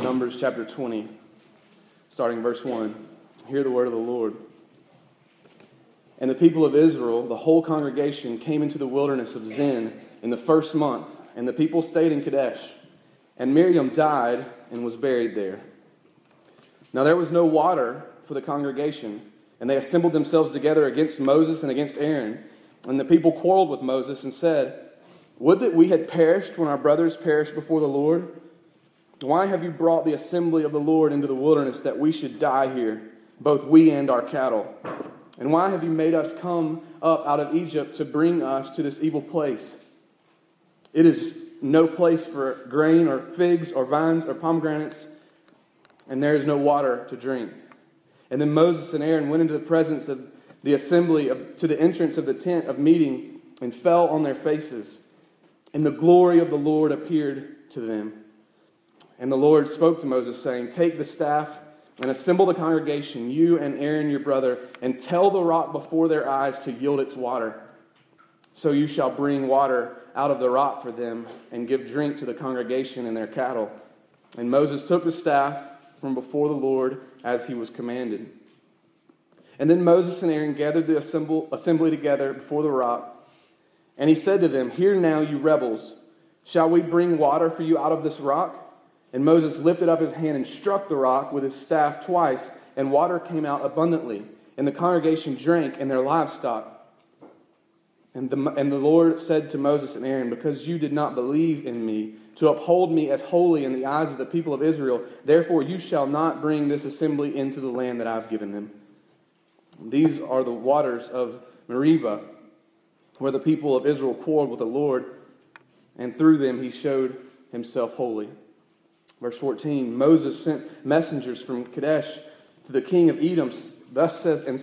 Numbers chapter 20, starting verse 1. Hear the word of the Lord. And the people of Israel, the whole congregation, came into the wilderness of Zin in the first month, and the people stayed in Kadesh. And Miriam died and was buried there. Now there was no water for the congregation, and they assembled themselves together against Moses and against Aaron. And the people quarreled with Moses and said, Would that we had perished when our brothers perished before the Lord. Why have you brought the assembly of the Lord into the wilderness that we should die here, both we and our cattle? And why have you made us come up out of Egypt to bring us to this evil place? It is no place for grain or figs or vines or pomegranates, and there is no water to drink. And then Moses and Aaron went into the presence of the assembly of, to the entrance of the tent of meeting and fell on their faces. And the glory of the Lord appeared to them. And the Lord spoke to Moses, saying, Take the staff and assemble the congregation, you and Aaron your brother, and tell the rock before their eyes to yield its water. So you shall bring water out of the rock for them and give drink to the congregation and their cattle. And Moses took the staff from before the Lord as he was commanded. And then Moses and Aaron gathered the assembly together before the rock. And he said to them, Hear now, you rebels, shall we bring water for you out of this rock? And Moses lifted up his hand and struck the rock with his staff twice, and water came out abundantly. And the congregation drank, and their livestock. And the, and the Lord said to Moses and Aaron, Because you did not believe in me, to uphold me as holy in the eyes of the people of Israel, therefore you shall not bring this assembly into the land that I've given them. These are the waters of Meribah, where the people of Israel quarreled with the Lord, and through them he showed himself holy. Verse 14 Moses sent messengers from Kadesh to the king of Edom. Thus says, and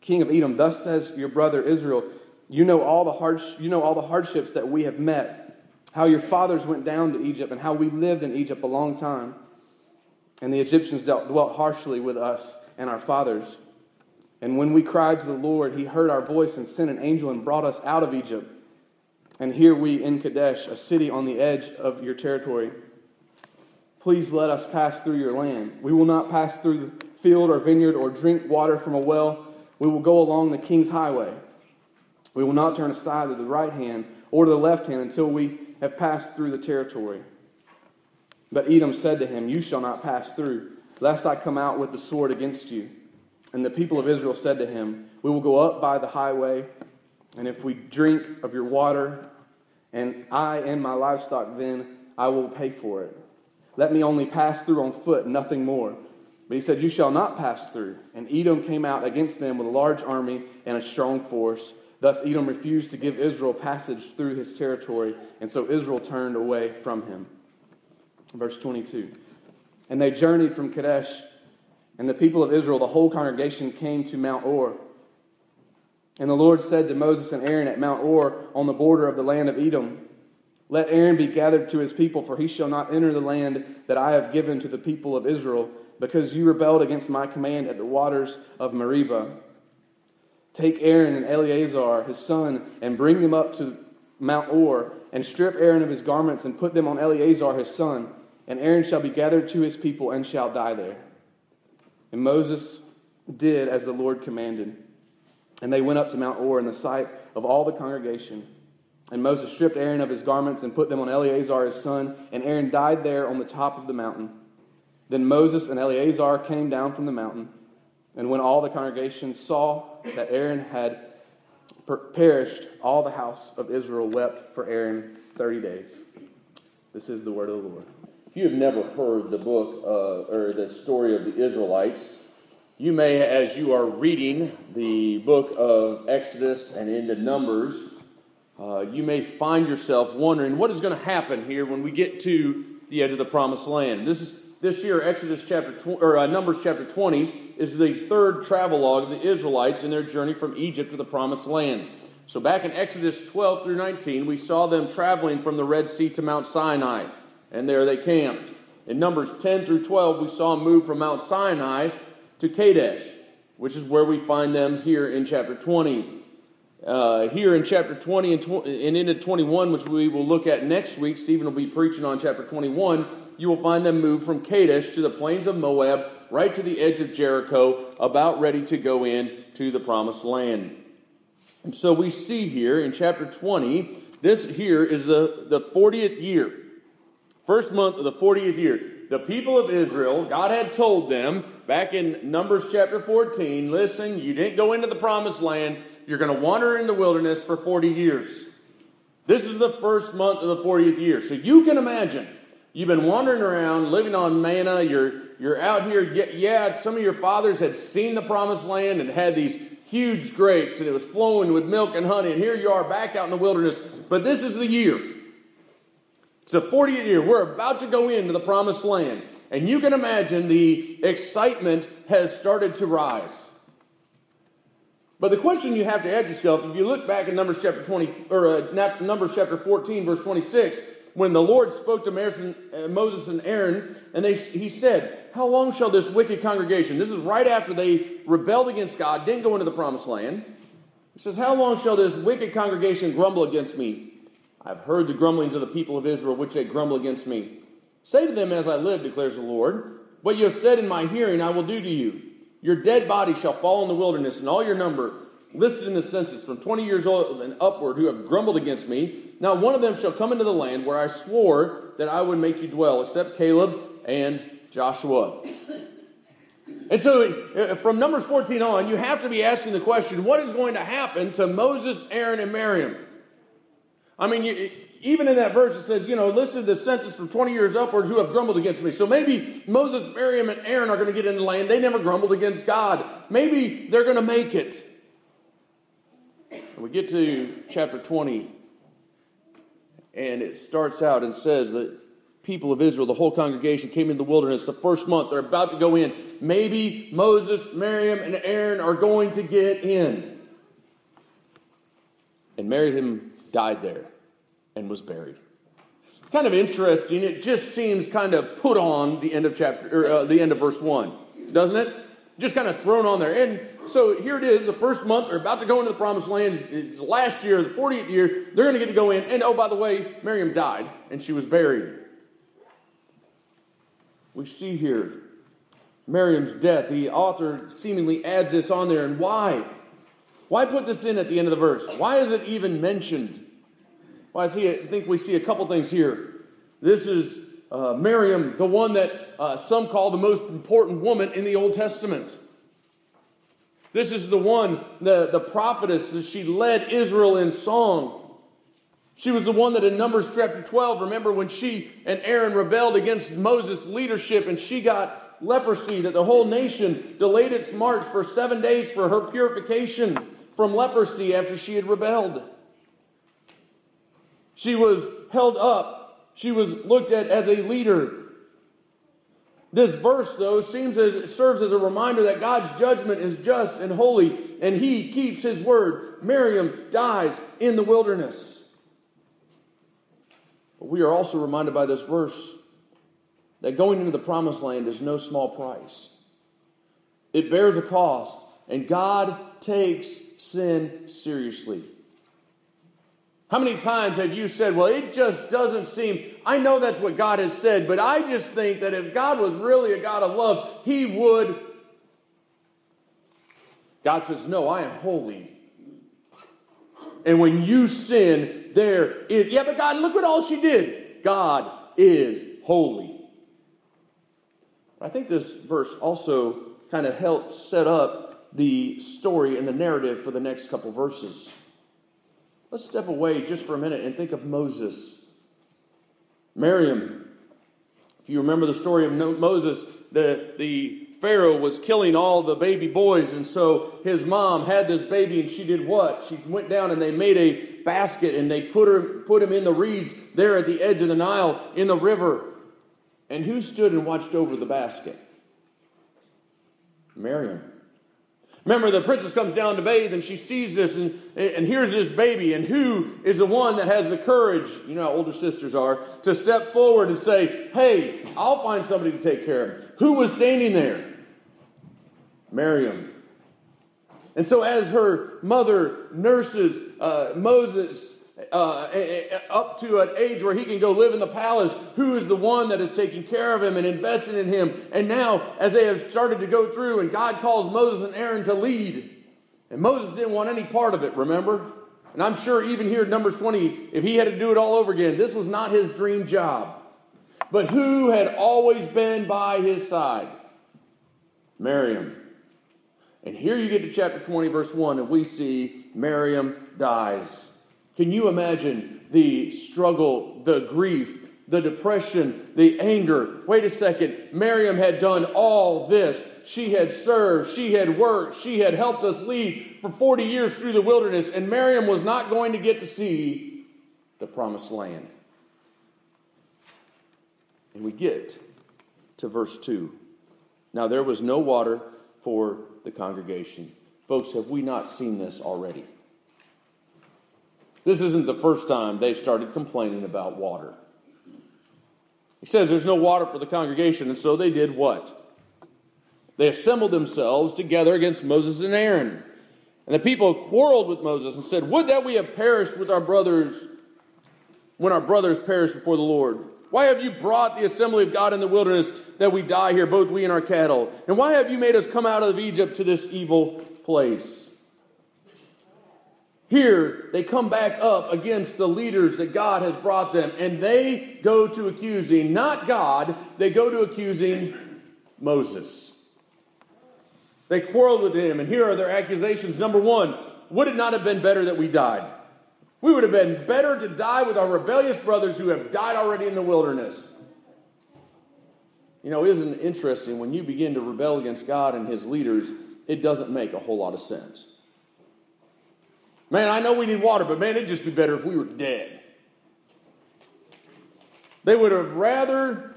king of Edom, thus says your brother Israel, you know all the you know all the hardships that we have met, how your fathers went down to Egypt, and how we lived in Egypt a long time. And the Egyptians dealt, dwelt harshly with us and our fathers. And when we cried to the Lord, he heard our voice and sent an angel and brought us out of Egypt. And here we in Kadesh, a city on the edge of your territory. Please let us pass through your land. We will not pass through the field or vineyard or drink water from a well. We will go along the king's highway. We will not turn aside to the right hand or to the left hand until we have passed through the territory. But Edom said to him, You shall not pass through, lest I come out with the sword against you. And the people of Israel said to him, We will go up by the highway, and if we drink of your water, and I and my livestock, then I will pay for it. Let me only pass through on foot, nothing more. But he said, You shall not pass through. And Edom came out against them with a large army and a strong force. Thus Edom refused to give Israel passage through his territory, and so Israel turned away from him. Verse 22. And they journeyed from Kadesh, and the people of Israel, the whole congregation, came to Mount Hor. And the Lord said to Moses and Aaron at Mount Hor on the border of the land of Edom, let Aaron be gathered to his people, for he shall not enter the land that I have given to the people of Israel, because you rebelled against my command at the waters of Meribah. Take Aaron and Eleazar, his son, and bring them up to Mount Hor, and strip Aaron of his garments, and put them on Eleazar, his son. And Aaron shall be gathered to his people, and shall die there. And Moses did as the Lord commanded. And they went up to Mount Hor in the sight of all the congregation. And Moses stripped Aaron of his garments and put them on Eleazar his son, and Aaron died there on the top of the mountain. Then Moses and Eleazar came down from the mountain, and when all the congregation saw that Aaron had per- perished, all the house of Israel wept for Aaron 30 days. This is the word of the Lord. If you have never heard the book uh, or the story of the Israelites, you may, as you are reading the book of Exodus and into Numbers, uh, you may find yourself wondering what is going to happen here when we get to the edge of the promised land. This is this year, Exodus chapter 20, or uh, Numbers chapter 20 is the third travelogue of the Israelites in their journey from Egypt to the promised land. So back in Exodus 12 through 19, we saw them traveling from the Red Sea to Mount Sinai, and there they camped. In Numbers 10 through 12, we saw them move from Mount Sinai to Kadesh, which is where we find them here in chapter 20. Uh, here in chapter 20 and, tw- and into 21, which we will look at next week, Stephen will be preaching on chapter 21. You will find them move from Kadesh to the plains of Moab, right to the edge of Jericho, about ready to go in to the promised land. And so we see here in chapter 20, this here is the, the 40th year, first month of the 40th year. The people of Israel, God had told them back in Numbers chapter 14 listen, you didn't go into the promised land, you're going to wander in the wilderness for 40 years. This is the first month of the 40th year. So you can imagine, you've been wandering around, living on manna, you're, you're out here. Yeah, some of your fathers had seen the promised land and had these huge grapes, and it was flowing with milk and honey. And here you are back out in the wilderness. But this is the year. It's the 40th year. We're about to go into the promised land. And you can imagine the excitement has started to rise. But the question you have to ask yourself, if you look back in Numbers chapter 20, or uh, Numbers chapter 14, verse 26, when the Lord spoke to uh, Moses and Aaron, and they, he said, How long shall this wicked congregation, this is right after they rebelled against God, didn't go into the promised land. He says, How long shall this wicked congregation grumble against me? I've heard the grumblings of the people of Israel, which they grumble against me. Say to them, As I live, declares the Lord, what you have said in my hearing, I will do to you. Your dead body shall fall in the wilderness, and all your number, listed in the census, from 20 years old and upward, who have grumbled against me, not one of them shall come into the land where I swore that I would make you dwell, except Caleb and Joshua. And so, uh, from Numbers 14 on, you have to be asking the question what is going to happen to Moses, Aaron, and Miriam? I mean, you, even in that verse, it says, you know, listed the census from 20 years upwards who have grumbled against me. So maybe Moses, Miriam, and Aaron are going to get in the land. They never grumbled against God. Maybe they're going to make it. And we get to chapter 20, and it starts out and says that people of Israel, the whole congregation, came in the wilderness the first month. They're about to go in. Maybe Moses, Miriam, and Aaron are going to get in. And Miriam died there and was buried. Kind of interesting. It just seems kind of put on the end of chapter, or uh, the end of verse one, doesn't it? Just kind of thrown on there. And so here it is, the first month, they're about to go into the promised land. It's the last year, the 40th year. They're going to get to go in. And oh, by the way, Miriam died and she was buried. We see here Miriam's death. The author seemingly adds this on there. And why? Why put this in at the end of the verse? Why is it even mentioned? Well, I, see, I think we see a couple things here. This is uh, Miriam, the one that uh, some call the most important woman in the Old Testament. This is the one, the, the prophetess, that she led Israel in song. She was the one that in Numbers chapter 12, remember when she and Aaron rebelled against Moses' leadership and she got leprosy, that the whole nation delayed its march for seven days for her purification from leprosy after she had rebelled. She was held up, she was looked at as a leader. This verse, though, seems as serves as a reminder that God's judgment is just and holy, and He keeps His word. Miriam dies in the wilderness. But we are also reminded by this verse that going into the promised land is no small price. It bears a cost, and God takes sin seriously. How many times have you said, Well, it just doesn't seem, I know that's what God has said, but I just think that if God was really a God of love, He would. God says, No, I am holy. And when you sin, there is, yeah, but God, look what all she did. God is holy. I think this verse also kind of helps set up the story and the narrative for the next couple verses. Let's step away just for a minute and think of Moses. Miriam. If you remember the story of Moses, the, the Pharaoh was killing all the baby boys, and so his mom had this baby, and she did what? She went down and they made a basket and they put, her, put him in the reeds there at the edge of the Nile in the river. And who stood and watched over the basket? Miriam. Remember, the princess comes down to bathe and she sees this and, and here's this baby. And who is the one that has the courage, you know how older sisters are, to step forward and say, Hey, I'll find somebody to take care of him? Who was standing there? Miriam. And so, as her mother nurses uh, Moses uh, up to an age where he can go live in the palace, who is the one that is taking care of him and investing in him? And now, as they have started to go through, and God calls Moses and Aaron to lead, and Moses didn't want any part of it, remember? And I'm sure even here, in Numbers 20, if he had to do it all over again, this was not his dream job. But who had always been by his side? Miriam. And here you get to chapter 20, verse 1, and we see Miriam dies. Can you imagine the struggle, the grief, the depression, the anger? Wait a second. Miriam had done all this. She had served, she had worked, she had helped us lead for 40 years through the wilderness, and Miriam was not going to get to see the promised land. And we get to verse 2. Now there was no water for the congregation. Folks, have we not seen this already? This isn't the first time they've started complaining about water. He says there's no water for the congregation, and so they did what? They assembled themselves together against Moses and Aaron. And the people quarreled with Moses and said, Would that we have perished with our brothers when our brothers perished before the Lord. Why have you brought the assembly of God in the wilderness that we die here, both we and our cattle? And why have you made us come out of Egypt to this evil place? Here, they come back up against the leaders that God has brought them, and they go to accusing not God, they go to accusing Moses. They quarreled with him, and here are their accusations. Number one, would it not have been better that we died? We would have been better to die with our rebellious brothers who have died already in the wilderness. You know, isn't it interesting when you begin to rebel against God and his leaders, it doesn't make a whole lot of sense. Man, I know we need water, but man, it'd just be better if we were dead. They would have rather,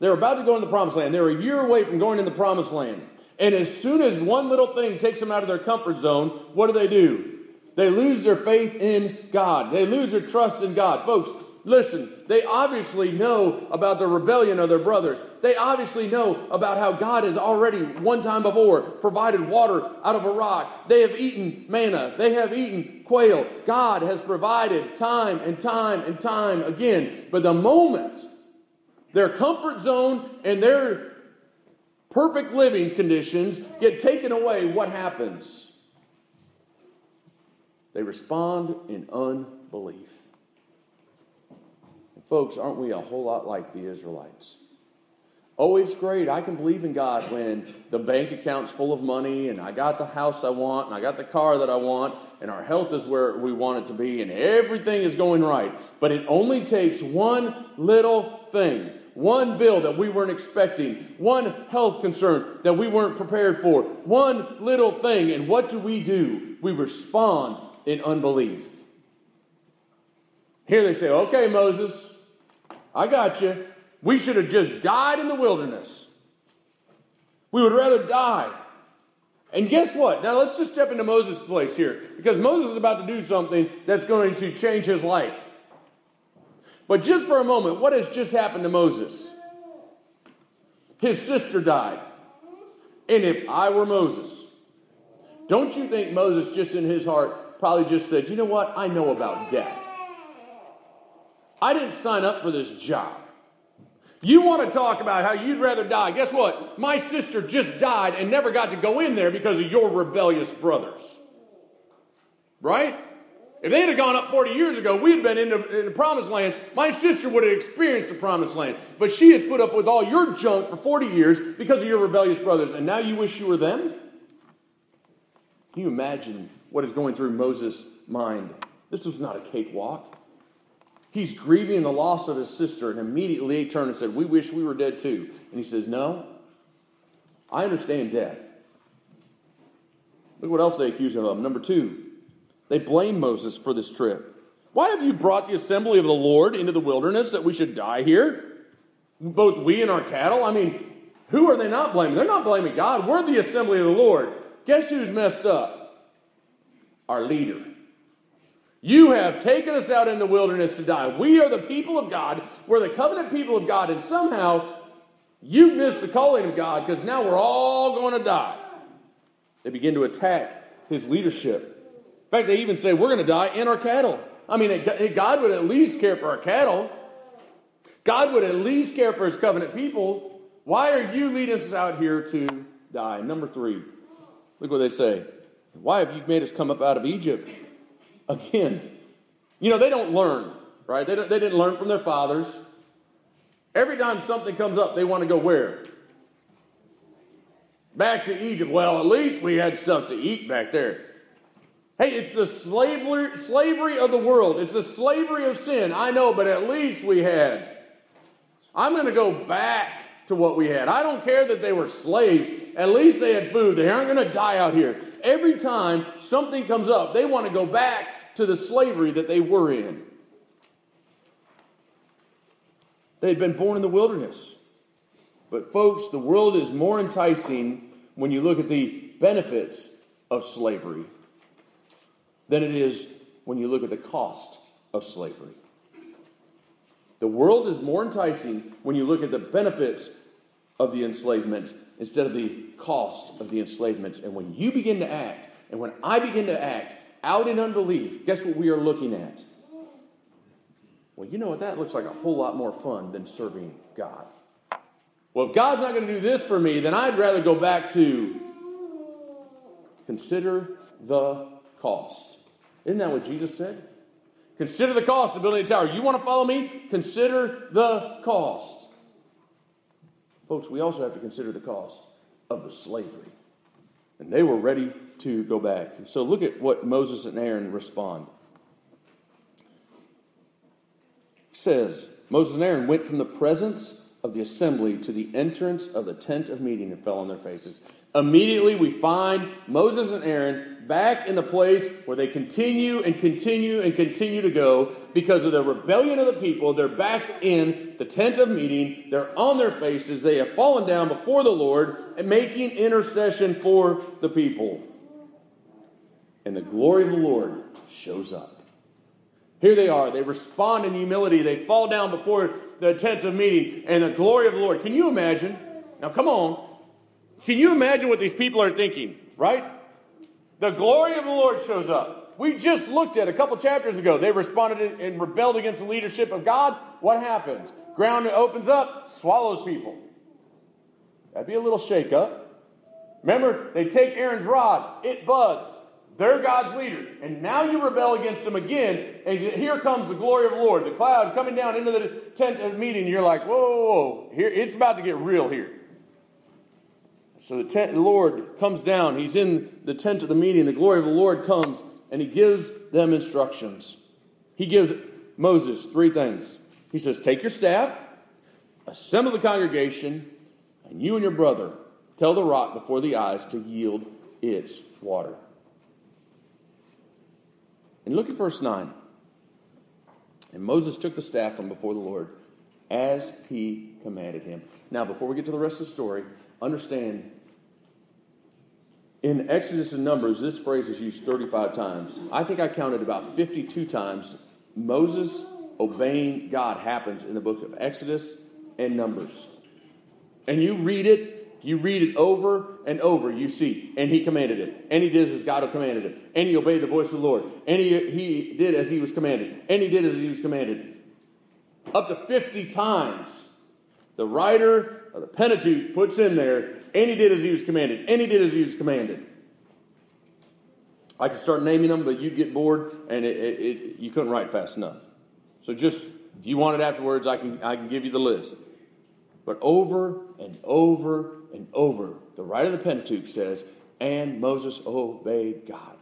they're about to go in the promised land. They're a year away from going in the promised land. And as soon as one little thing takes them out of their comfort zone, what do they do? They lose their faith in God. They lose their trust in God. Folks, listen, they obviously know about the rebellion of their brothers. They obviously know about how God has already, one time before, provided water out of a rock. They have eaten manna. They have eaten quail. God has provided time and time and time again. But the moment their comfort zone and their perfect living conditions get taken away, what happens? They respond in unbelief. Folks, aren't we a whole lot like the Israelites? Oh, it's great. I can believe in God when the bank account's full of money and I got the house I want and I got the car that I want and our health is where we want it to be and everything is going right. But it only takes one little thing one bill that we weren't expecting, one health concern that we weren't prepared for, one little thing. And what do we do? We respond in unbelief. Here they say, okay, Moses, I got you. We should have just died in the wilderness. We would rather die. And guess what? Now let's just step into Moses' place here because Moses is about to do something that's going to change his life. But just for a moment, what has just happened to Moses? His sister died. And if I were Moses, don't you think Moses, just in his heart, probably just said, you know what? I know about death. I didn't sign up for this job. You want to talk about how you'd rather die. Guess what? My sister just died and never got to go in there because of your rebellious brothers. Right? If they had gone up 40 years ago, we'd been in the, in the, promised land. My sister would have experienced the promised land. But she has put up with all your junk for 40 years because of your rebellious brothers. And now you wish you were them? Can you imagine what is going through Moses' mind? This was not a cakewalk. He's grieving the loss of his sister, and immediately he turned and said, We wish we were dead too. And he says, No, I understand death. Look what else they accuse him of. Number two, they blame Moses for this trip. Why have you brought the assembly of the Lord into the wilderness that we should die here? Both we and our cattle? I mean, who are they not blaming? They're not blaming God. We're the assembly of the Lord. Guess who's messed up? Our leader. You have taken us out in the wilderness to die. We are the people of God. We're the covenant people of God. And somehow you've missed the calling of God because now we're all going to die. They begin to attack his leadership. In fact, they even say, We're going to die in our cattle. I mean, God would at least care for our cattle. God would at least care for his covenant people. Why are you leading us out here to die? Number three, look what they say. Why have you made us come up out of Egypt? Again, you know, they don't learn, right? They, they didn't learn from their fathers. Every time something comes up, they want to go where? Back to Egypt. Well, at least we had stuff to eat back there. Hey, it's the slavery, slavery of the world. It's the slavery of sin. I know, but at least we had. I'm going to go back to what we had. I don't care that they were slaves. At least they had food. They aren't going to die out here. Every time something comes up, they want to go back to the slavery that they were in. They had been born in the wilderness. But, folks, the world is more enticing when you look at the benefits of slavery than it is when you look at the cost of slavery. The world is more enticing when you look at the benefits of the enslavement instead of the cost of the enslavement. And when you begin to act, and when I begin to act out in unbelief, guess what we are looking at? Well, you know what? That looks like a whole lot more fun than serving God. Well, if God's not going to do this for me, then I'd rather go back to consider the cost. Isn't that what Jesus said? Consider the cost of building a tower. You want to follow me? Consider the cost. Folks, we also have to consider the cost of the slavery. And they were ready to go back. And so look at what Moses and Aaron respond. Says, Moses and Aaron went from the presence of the assembly to the entrance of the tent of meeting and fell on their faces. Immediately we find Moses and Aaron back in the place where they continue and continue and continue to go because of the rebellion of the people. They're back in the tent of meeting. They're on their faces. They have fallen down before the Lord and making intercession for the people. And the glory of the Lord shows up. Here they are. They respond in humility. They fall down before the tent of meeting and the glory of the Lord. Can you imagine? Now, come on. Can you imagine what these people are thinking, right? The glory of the Lord shows up. We just looked at a couple chapters ago. They responded and rebelled against the leadership of God. What happens? Ground opens up, swallows people. That'd be a little shake up. Remember, they take Aaron's rod, it buds. They're God's leader. And now you rebel against them again, and here comes the glory of the Lord, the cloud coming down into the tent of meeting. You're like, whoa, whoa, whoa. Here, it's about to get real here. So the, tent, the Lord comes down. He's in the tent of the meeting. The glory of the Lord comes and he gives them instructions. He gives Moses three things. He says, Take your staff, assemble the congregation, and you and your brother tell the rock before the eyes to yield its water. And look at verse 9. And Moses took the staff from before the Lord as he commanded him. Now, before we get to the rest of the story, understand in Exodus and Numbers, this phrase is used 35 times. I think I counted about 52 times Moses obeying God happens in the book of Exodus and Numbers. And you read it, you read it over and over, you see, and he commanded it, and he did as God commanded it, and he obeyed the voice of the Lord, and he, he did as he was commanded, and he did as he was commanded. Up to 50 times, the writer of the Pentateuch puts in there and he did as he was commanded, and he did as he was commanded. I could start naming them, but you'd get bored, and it, it, it, you couldn't write fast enough. So just, if you want it afterwards, I can, I can give you the list. But over and over and over, the writer of the Pentateuch says, and Moses obeyed God.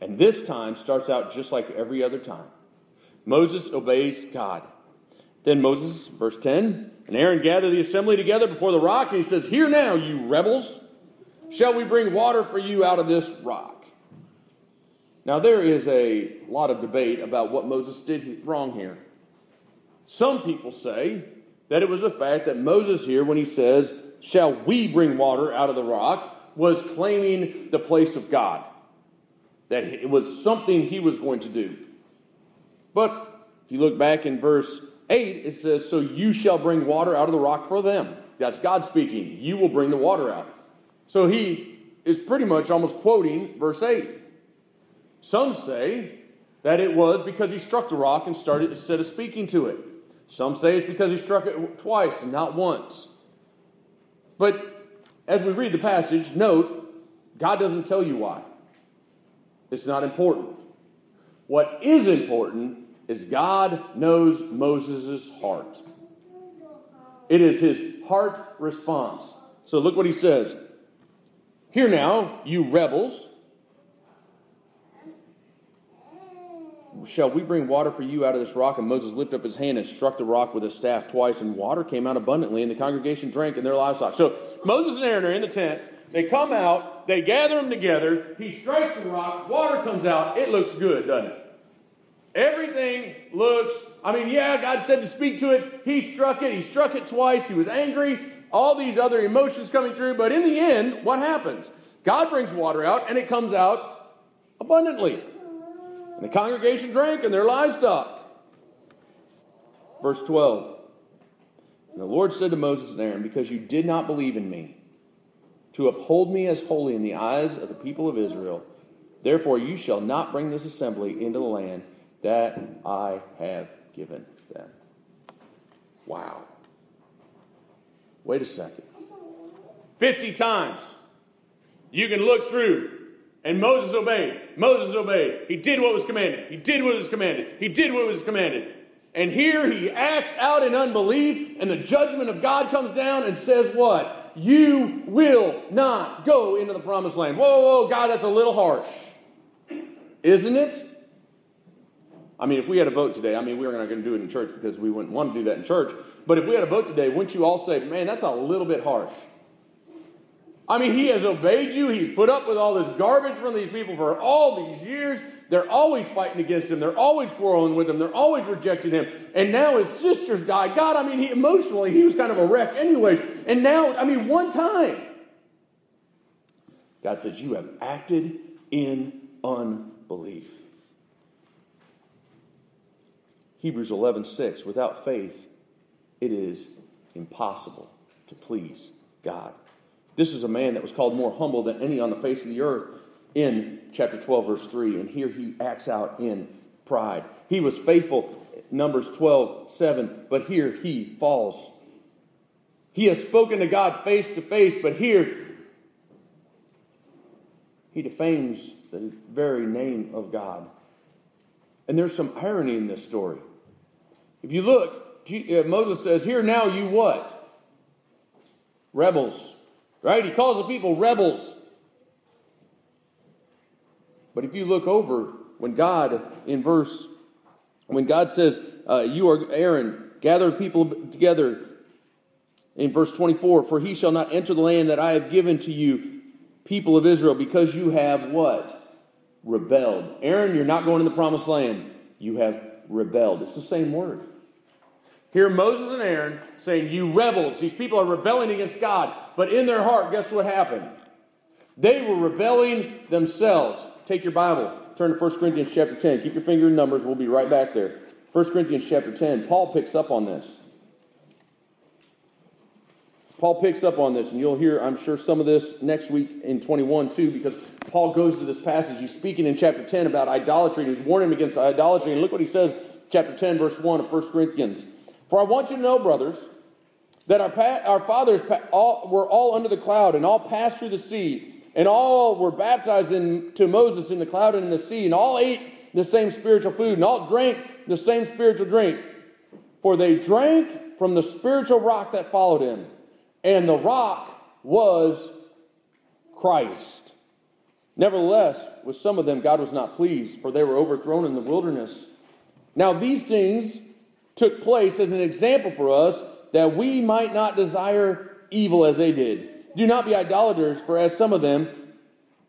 And this time starts out just like every other time. Moses obeys God. Then Moses, verse 10, and Aaron gathered the assembly together before the rock, and he says, Hear now, you rebels, shall we bring water for you out of this rock? Now, there is a lot of debate about what Moses did wrong here. Some people say that it was the fact that Moses here, when he says, Shall we bring water out of the rock, was claiming the place of God. That it was something he was going to do. But if you look back in verse 8, it says, So you shall bring water out of the rock for them. That's God speaking. You will bring the water out. So he is pretty much almost quoting verse 8. Some say that it was because he struck the rock and started instead of speaking to it. Some say it's because he struck it twice and not once. But as we read the passage, note God doesn't tell you why. It's not important. What is important is God knows Moses' heart. It is his heart response. So look what he says. Hear now, you rebels. Shall we bring water for you out of this rock? And Moses lifted up his hand and struck the rock with his staff twice, and water came out abundantly, and the congregation drank and their livestock. So Moses and Aaron are in the tent. They come out, they gather them together. He strikes the rock, water comes out. It looks good, doesn't it? Everything looks, I mean, yeah, God said to speak to it. He struck it. He struck it twice. He was angry. All these other emotions coming through. But in the end, what happens? God brings water out, and it comes out abundantly. And the congregation drank, and their livestock. Verse 12. And the Lord said to Moses and Aaron, Because you did not believe in me, to uphold me as holy in the eyes of the people of Israel, therefore you shall not bring this assembly into the land that I have given them. Wow. Wait a second. 50 times you can look through and Moses obeyed. Moses obeyed. He did what was commanded. He did what was commanded. He did what was commanded. And here he acts out in unbelief, and the judgment of God comes down and says, What? You will not go into the promised land. Whoa, whoa, God, that's a little harsh. Isn't it? I mean, if we had a vote today, I mean, we are not going to do it in church because we wouldn't want to do that in church. But if we had a vote today, wouldn't you all say, man, that's a little bit harsh? I mean, he has obeyed you. He's put up with all this garbage from these people for all these years. They're always fighting against him. They're always quarreling with him. They're always rejecting him. And now his sisters died. God, I mean, he, emotionally, he was kind of a wreck, anyways. And now, I mean, one time, God says, You have acted in unbelief. Hebrews 11:6, Without faith, it is impossible to please God. This is a man that was called more humble than any on the face of the earth in chapter 12, verse 3. And here he acts out in pride. He was faithful, Numbers 12, 7, but here he falls. He has spoken to God face to face, but here he defames the very name of God. And there's some irony in this story. If you look, uh, Moses says, Here now, you what? Rebels. Right? He calls the people rebels. But if you look over, when God, in verse, when God says, uh, You are Aaron, gather people together, in verse 24, For he shall not enter the land that I have given to you, people of Israel, because you have what? Rebelled. Aaron, you're not going to the promised land. You have rebelled. It's the same word. Here, Moses and Aaron saying, You rebels. These people are rebelling against God. But in their heart, guess what happened? They were rebelling themselves. Take your Bible, turn to 1 Corinthians chapter 10. Keep your finger in numbers. We'll be right back there. 1 Corinthians chapter 10. Paul picks up on this. Paul picks up on this, and you'll hear, I'm sure, some of this next week in 21 too, because Paul goes to this passage. He's speaking in chapter 10 about idolatry, and he's warning against idolatry. And look what he says, chapter 10, verse 1 of 1 Corinthians. For I want you to know, brothers, that our, pa- our fathers pa- all, were all under the cloud and all passed through the sea, and all were baptized into Moses in the cloud and in the sea, and all ate the same spiritual food, and all drank the same spiritual drink. For they drank from the spiritual rock that followed him, and the rock was Christ. Nevertheless, with some of them God was not pleased, for they were overthrown in the wilderness. Now, these things took place as an example for us that we might not desire evil as they did. Do not be idolaters, for as some of them,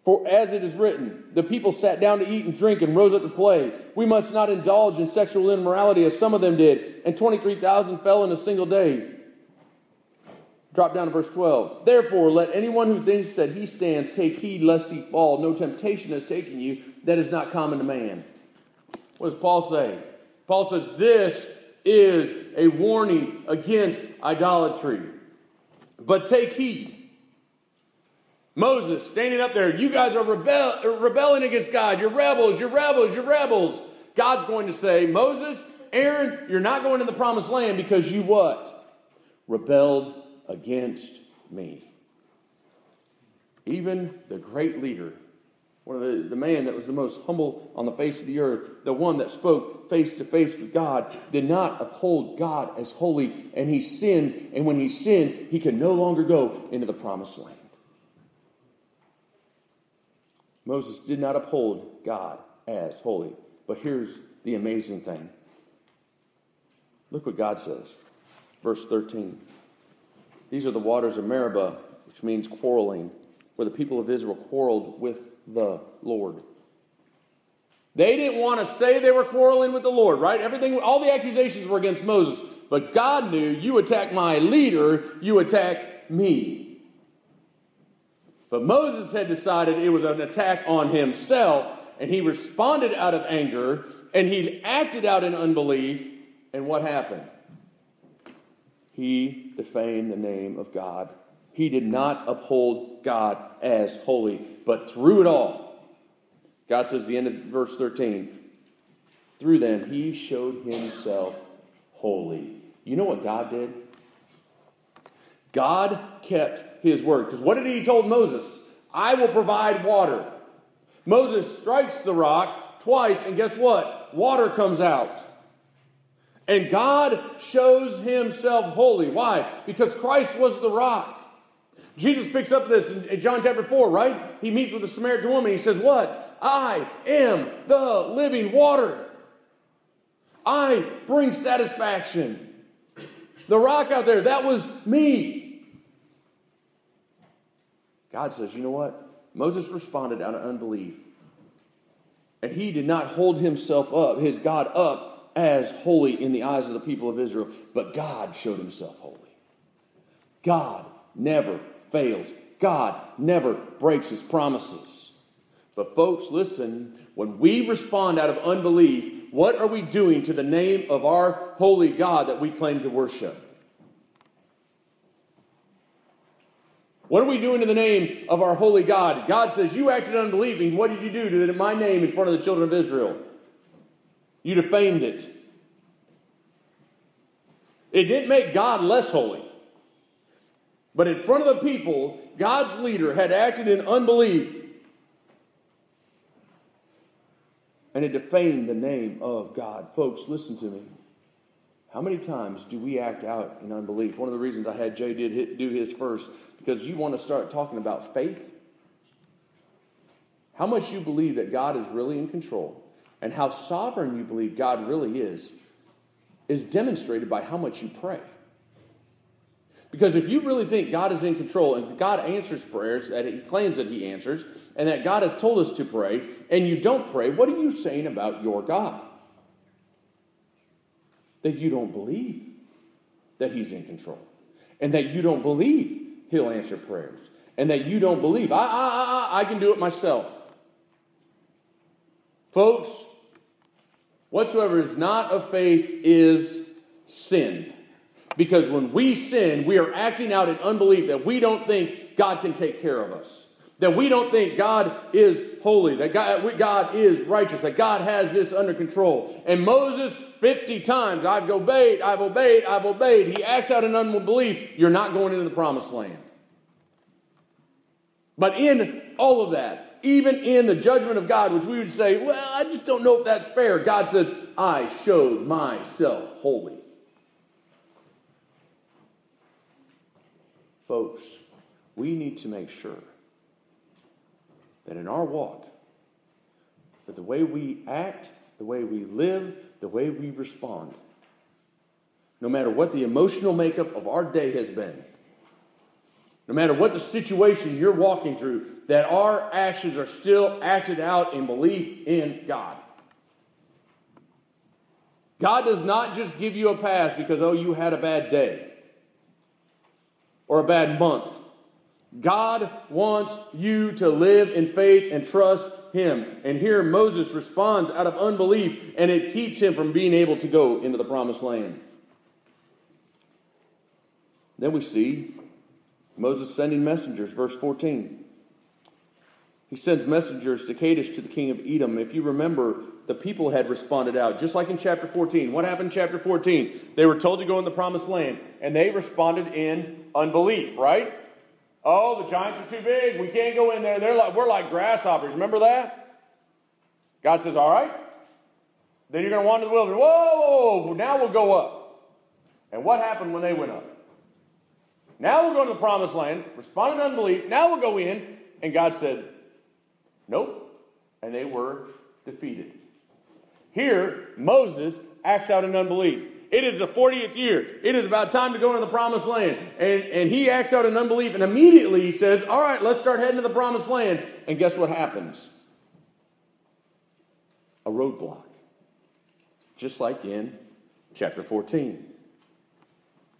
for as it is written, the people sat down to eat and drink and rose up to play. We must not indulge in sexual immorality as some of them did, and 23,000 fell in a single day. Drop down to verse 12. Therefore, let anyone who thinks that he stands take heed lest he fall. No temptation has taken you that is not common to man. What does Paul say? Paul says, This is a warning against idolatry. But take heed. Moses standing up there, you guys are rebel- rebelling against God. You're rebels, you're rebels, you're rebels. God's going to say, Moses, Aaron, you're not going to the promised land because you what? Rebelled against me. Even the great leader, one of the, the man that was the most humble on the face of the earth, the one that spoke face to face with God, did not uphold God as holy, and he sinned. And when he sinned, he could no longer go into the promised land. Moses did not uphold God as holy. But here's the amazing thing. Look what God says. Verse 13. These are the waters of Meribah, which means quarreling, where the people of Israel quarreled with the Lord. They didn't want to say they were quarreling with the Lord, right? Everything, all the accusations were against Moses. But God knew you attack my leader, you attack me. But Moses had decided it was an attack on himself, and he responded out of anger, and he acted out in unbelief. And what happened? He defamed the name of God. He did not uphold God as holy. But through it all, God says, the end of verse 13, through them, he showed himself holy. You know what God did? God kept his word. Because what did he told Moses? I will provide water. Moses strikes the rock twice, and guess what? Water comes out. And God shows himself holy. Why? Because Christ was the rock. Jesus picks up this in John chapter 4, right? He meets with the Samaritan woman. He says, What? I am the living water. I bring satisfaction. The rock out there, that was me. God says, You know what? Moses responded out of unbelief. And he did not hold himself up, his God up, as holy in the eyes of the people of Israel, but God showed himself holy. God never fails, God never breaks his promises. But, folks, listen, when we respond out of unbelief, what are we doing to the name of our holy God that we claim to worship? What are we doing to the name of our holy God? God says, You acted unbelieving. What did you do to my name in front of the children of Israel? You defamed it. It didn't make God less holy. But in front of the people, God's leader had acted in unbelief. And it defamed the name of God. Folks, listen to me. How many times do we act out in unbelief? One of the reasons I had Jay did do his first because you want to start talking about faith. How much you believe that God is really in control and how sovereign you believe God really is is demonstrated by how much you pray. Because if you really think God is in control and God answers prayers that He claims that He answers, and that God has told us to pray, and you don't pray, what are you saying about your God? That you don't believe that He's in control, and that you don't believe He'll answer prayers, and that you don't believe. I, I, I, I can do it myself. Folks, whatsoever is not of faith is sin. Because when we sin, we are acting out in unbelief that we don't think God can take care of us. That we don't think God is holy, that God, God is righteous, that God has this under control. And Moses, 50 times, I've obeyed, I've obeyed, I've obeyed. He acts out in unbelief. You're not going into the promised land. But in all of that, even in the judgment of God, which we would say, well, I just don't know if that's fair, God says, I showed myself holy. Folks, we need to make sure that in our walk, that the way we act, the way we live, the way we respond, no matter what the emotional makeup of our day has been, no matter what the situation you're walking through, that our actions are still acted out in belief in God. God does not just give you a pass because, oh, you had a bad day or a bad month. God wants you to live in faith and trust Him. And here Moses responds out of unbelief, and it keeps him from being able to go into the promised land. Then we see Moses sending messengers, verse 14. He sends messengers to Kadesh to the king of Edom. If you remember, the people had responded out, just like in chapter 14. What happened in chapter 14? They were told to go in the promised land, and they responded in unbelief, right? Oh, the giants are too big. We can't go in there. They're like, we're like grasshoppers. Remember that? God says, All right. Then you're going to wander the wilderness. Whoa, now we'll go up. And what happened when they went up? Now we'll go to the promised land, responded in unbelief. Now we'll go in. And God said, Nope. And they were defeated. Here, Moses acts out in unbelief. It is the 40th year. It is about time to go into the promised land. And, and he acts out in unbelief, and immediately he says, All right, let's start heading to the promised land. And guess what happens? A roadblock. Just like in chapter 14.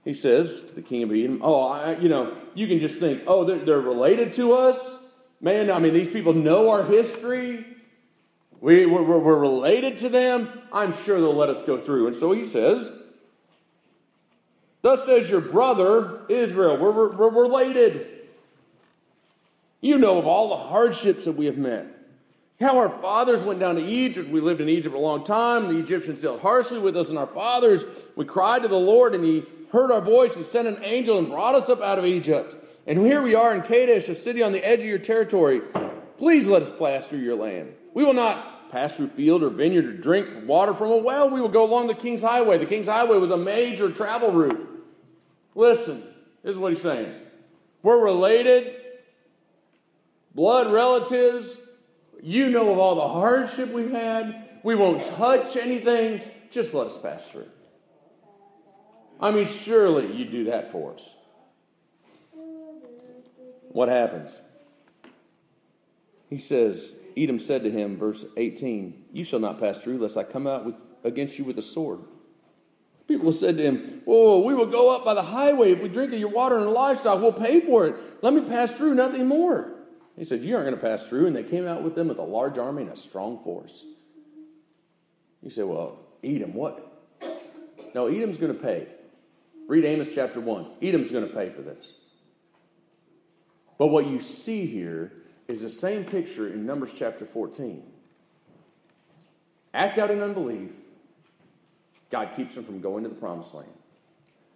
He says to the king of Edom, Oh, I, you know, you can just think, oh, they're, they're related to us. Man, I mean, these people know our history. We, we're, we're related to them. I'm sure they'll let us go through. And so he says, Thus says your brother Israel, we're, we're, we're related. You know of all the hardships that we have met. How our fathers went down to Egypt. We lived in Egypt a long time. The Egyptians dealt harshly with us and our fathers. We cried to the Lord, and He heard our voice and sent an angel and brought us up out of Egypt. And here we are in Kadesh, a city on the edge of your territory. Please let us pass through your land. We will not pass through field or vineyard or drink water from a well. We will go along the King's Highway. The King's Highway was a major travel route. Listen, this is what he's saying. We're related, blood relatives. You know of all the hardship we've had. We won't touch anything. Just let us pass through. I mean, surely you do that for us. What happens? He says, Edom said to him, verse 18, You shall not pass through, lest I come out with, against you with a sword. People said to him, Whoa, we will go up by the highway. If we drink of your water and livestock, we'll pay for it. Let me pass through, nothing more. He said, You aren't going to pass through. And they came out with them with a large army and a strong force. You say, Well, Edom, what? No, Edom's going to pay. Read Amos chapter 1. Edom's going to pay for this. But what you see here is the same picture in Numbers chapter 14. Act out in unbelief, God keeps them from going to the promised land.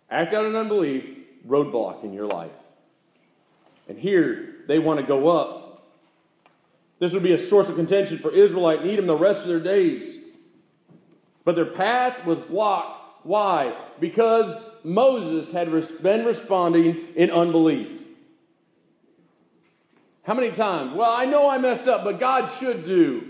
Act out in unbelief, roadblock in your life. And here, they want to go up. This would be a source of contention for Israelite and Edom the rest of their days. But their path was blocked. Why? Because Moses had been responding in unbelief. How many times? Well, I know I messed up, but God should do.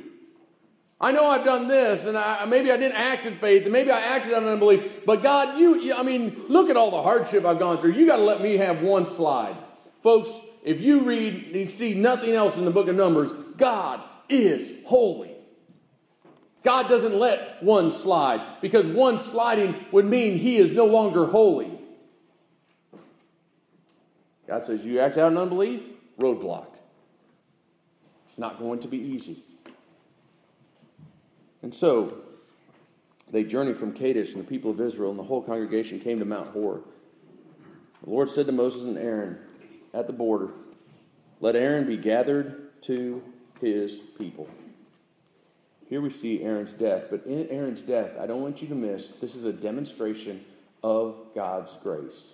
I know I've done this, and I, maybe I didn't act in faith, and maybe I acted on unbelief. But God, you, I mean, look at all the hardship I've gone through. You got to let me have one slide. Folks, if you read and see nothing else in the book of Numbers, God is holy. God doesn't let one slide because one sliding would mean he is no longer holy. God says, You act out in unbelief, roadblock. It's not going to be easy. And so they journeyed from Kadesh, and the people of Israel and the whole congregation came to Mount Hor. The Lord said to Moses and Aaron at the border, Let Aaron be gathered to his people. Here we see Aaron's death, but in Aaron's death, I don't want you to miss this is a demonstration of God's grace.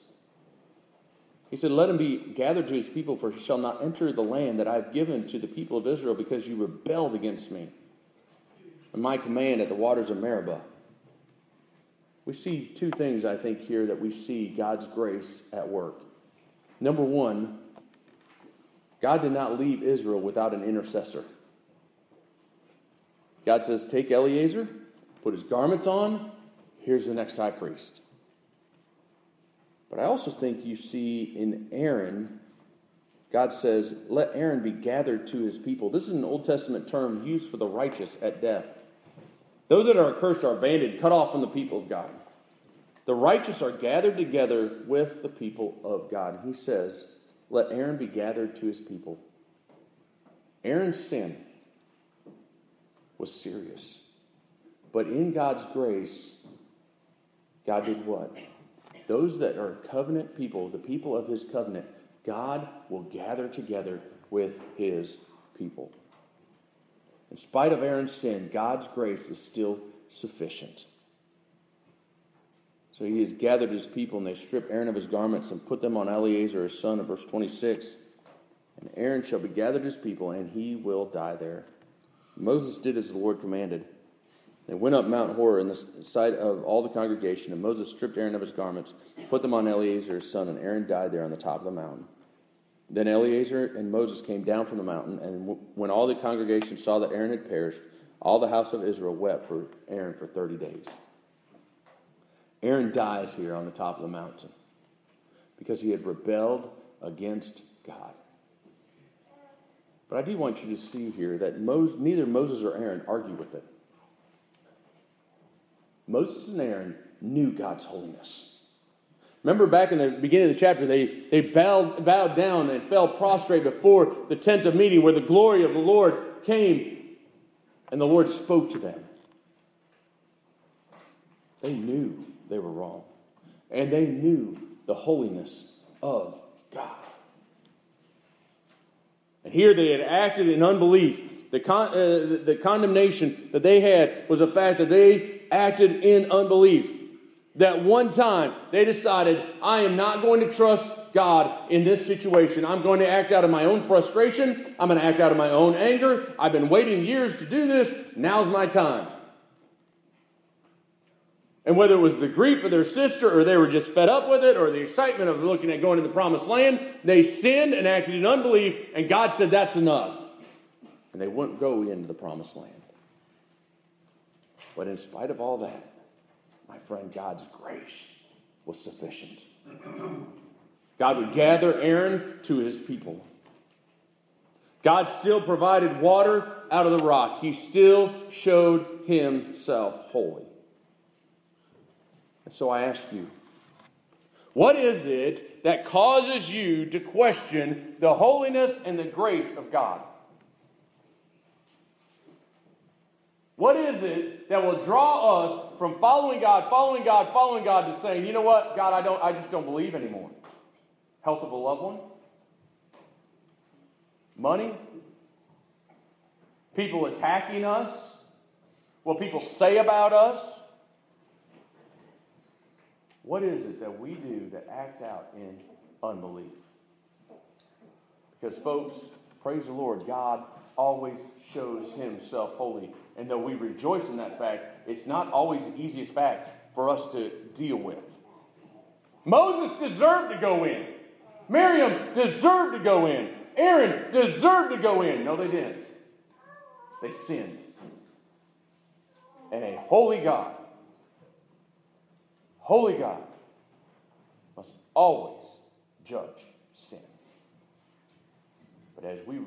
He said, Let him be gathered to his people, for he shall not enter the land that I have given to the people of Israel, because you rebelled against me and my command at the waters of Meribah. We see two things, I think, here that we see God's grace at work. Number one, God did not leave Israel without an intercessor. God says, Take Eleazar, put his garments on, here's the next high priest. But I also think you see in Aaron, God says, Let Aaron be gathered to his people. This is an Old Testament term used for the righteous at death. Those that are accursed are abandoned, cut off from the people of God. The righteous are gathered together with the people of God. He says, Let Aaron be gathered to his people. Aaron's sin was serious. But in God's grace, God did what? Those that are covenant people, the people of his covenant, God will gather together with his people. In spite of Aaron's sin, God's grace is still sufficient. So he has gathered his people, and they strip Aaron of his garments and put them on Eleazar his son, in verse 26. And Aaron shall be gathered his people, and he will die there. Moses did as the Lord commanded. They went up Mount Hor in the sight of all the congregation, and Moses stripped Aaron of his garments, put them on Eleazar his son, and Aaron died there on the top of the mountain. Then Eleazar and Moses came down from the mountain, and when all the congregation saw that Aaron had perished, all the house of Israel wept for Aaron for 30 days. Aaron dies here on the top of the mountain because he had rebelled against God. But I do want you to see here that Moses, neither Moses or Aaron argue with it. Moses and Aaron knew God's holiness. Remember back in the beginning of the chapter, they, they bowed, bowed down and fell prostrate before the tent of meeting where the glory of the Lord came and the Lord spoke to them. They knew they were wrong, and they knew the holiness of God. And here they had acted in unbelief. The, con- uh, the condemnation that they had was the fact that they acted in unbelief. That one time they decided, I am not going to trust God in this situation. I'm going to act out of my own frustration. I'm going to act out of my own anger. I've been waiting years to do this. Now's my time. And whether it was the grief of their sister or they were just fed up with it or the excitement of looking at going to the promised land, they sinned and acted in unbelief, and God said, That's enough. And they wouldn't go into the promised land. But in spite of all that, my friend, God's grace was sufficient. God would gather Aaron to his people. God still provided water out of the rock. He still showed himself holy. And so I ask you, what is it that causes you to question the holiness and the grace of God? What is it that will draw us from following God, following God, following God to saying, you know what, God, I don't I just don't believe anymore? Health of a loved one? Money? People attacking us? What people say about us? What is it that we do that acts out in unbelief? Because, folks, praise the Lord, God always shows himself holy. And though we rejoice in that fact, it's not always the easiest fact for us to deal with. Moses deserved to go in. Miriam deserved to go in. Aaron deserved to go in. No, they didn't. They sinned. And a holy God, holy God, must always judge sin. But as we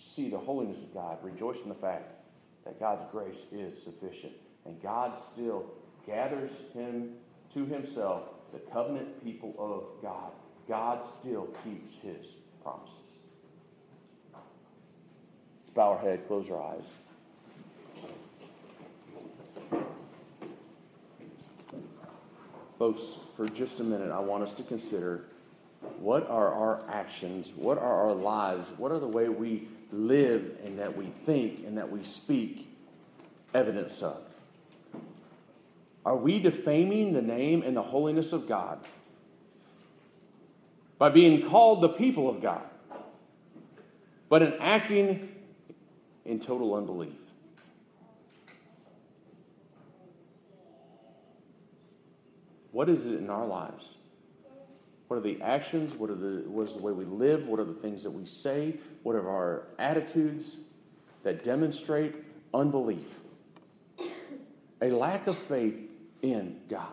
see the holiness of God, rejoice in the fact that God's grace is sufficient. And God still gathers him to himself, the covenant people of God. God still keeps his promises. Let's bow our head, close our eyes. Folks, for just a minute, I want us to consider what are our actions, what are our lives, what are the way we live and that we think and that we speak evidence of? Are we defaming the name and the holiness of God by being called the people of God, but in acting in total unbelief? What is it in our lives? What are the actions? What, are the, what is the way we live? What are the things that we say? What are our attitudes that demonstrate unbelief? A lack of faith in God.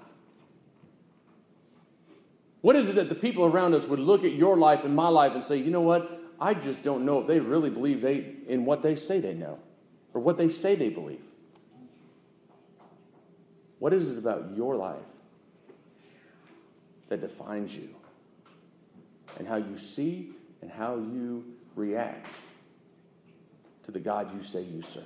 What is it that the people around us would look at your life and my life and say, you know what? I just don't know if they really believe they in what they say they know or what they say they believe. What is it about your life that defines you? and how you see and how you react to the God you say you serve.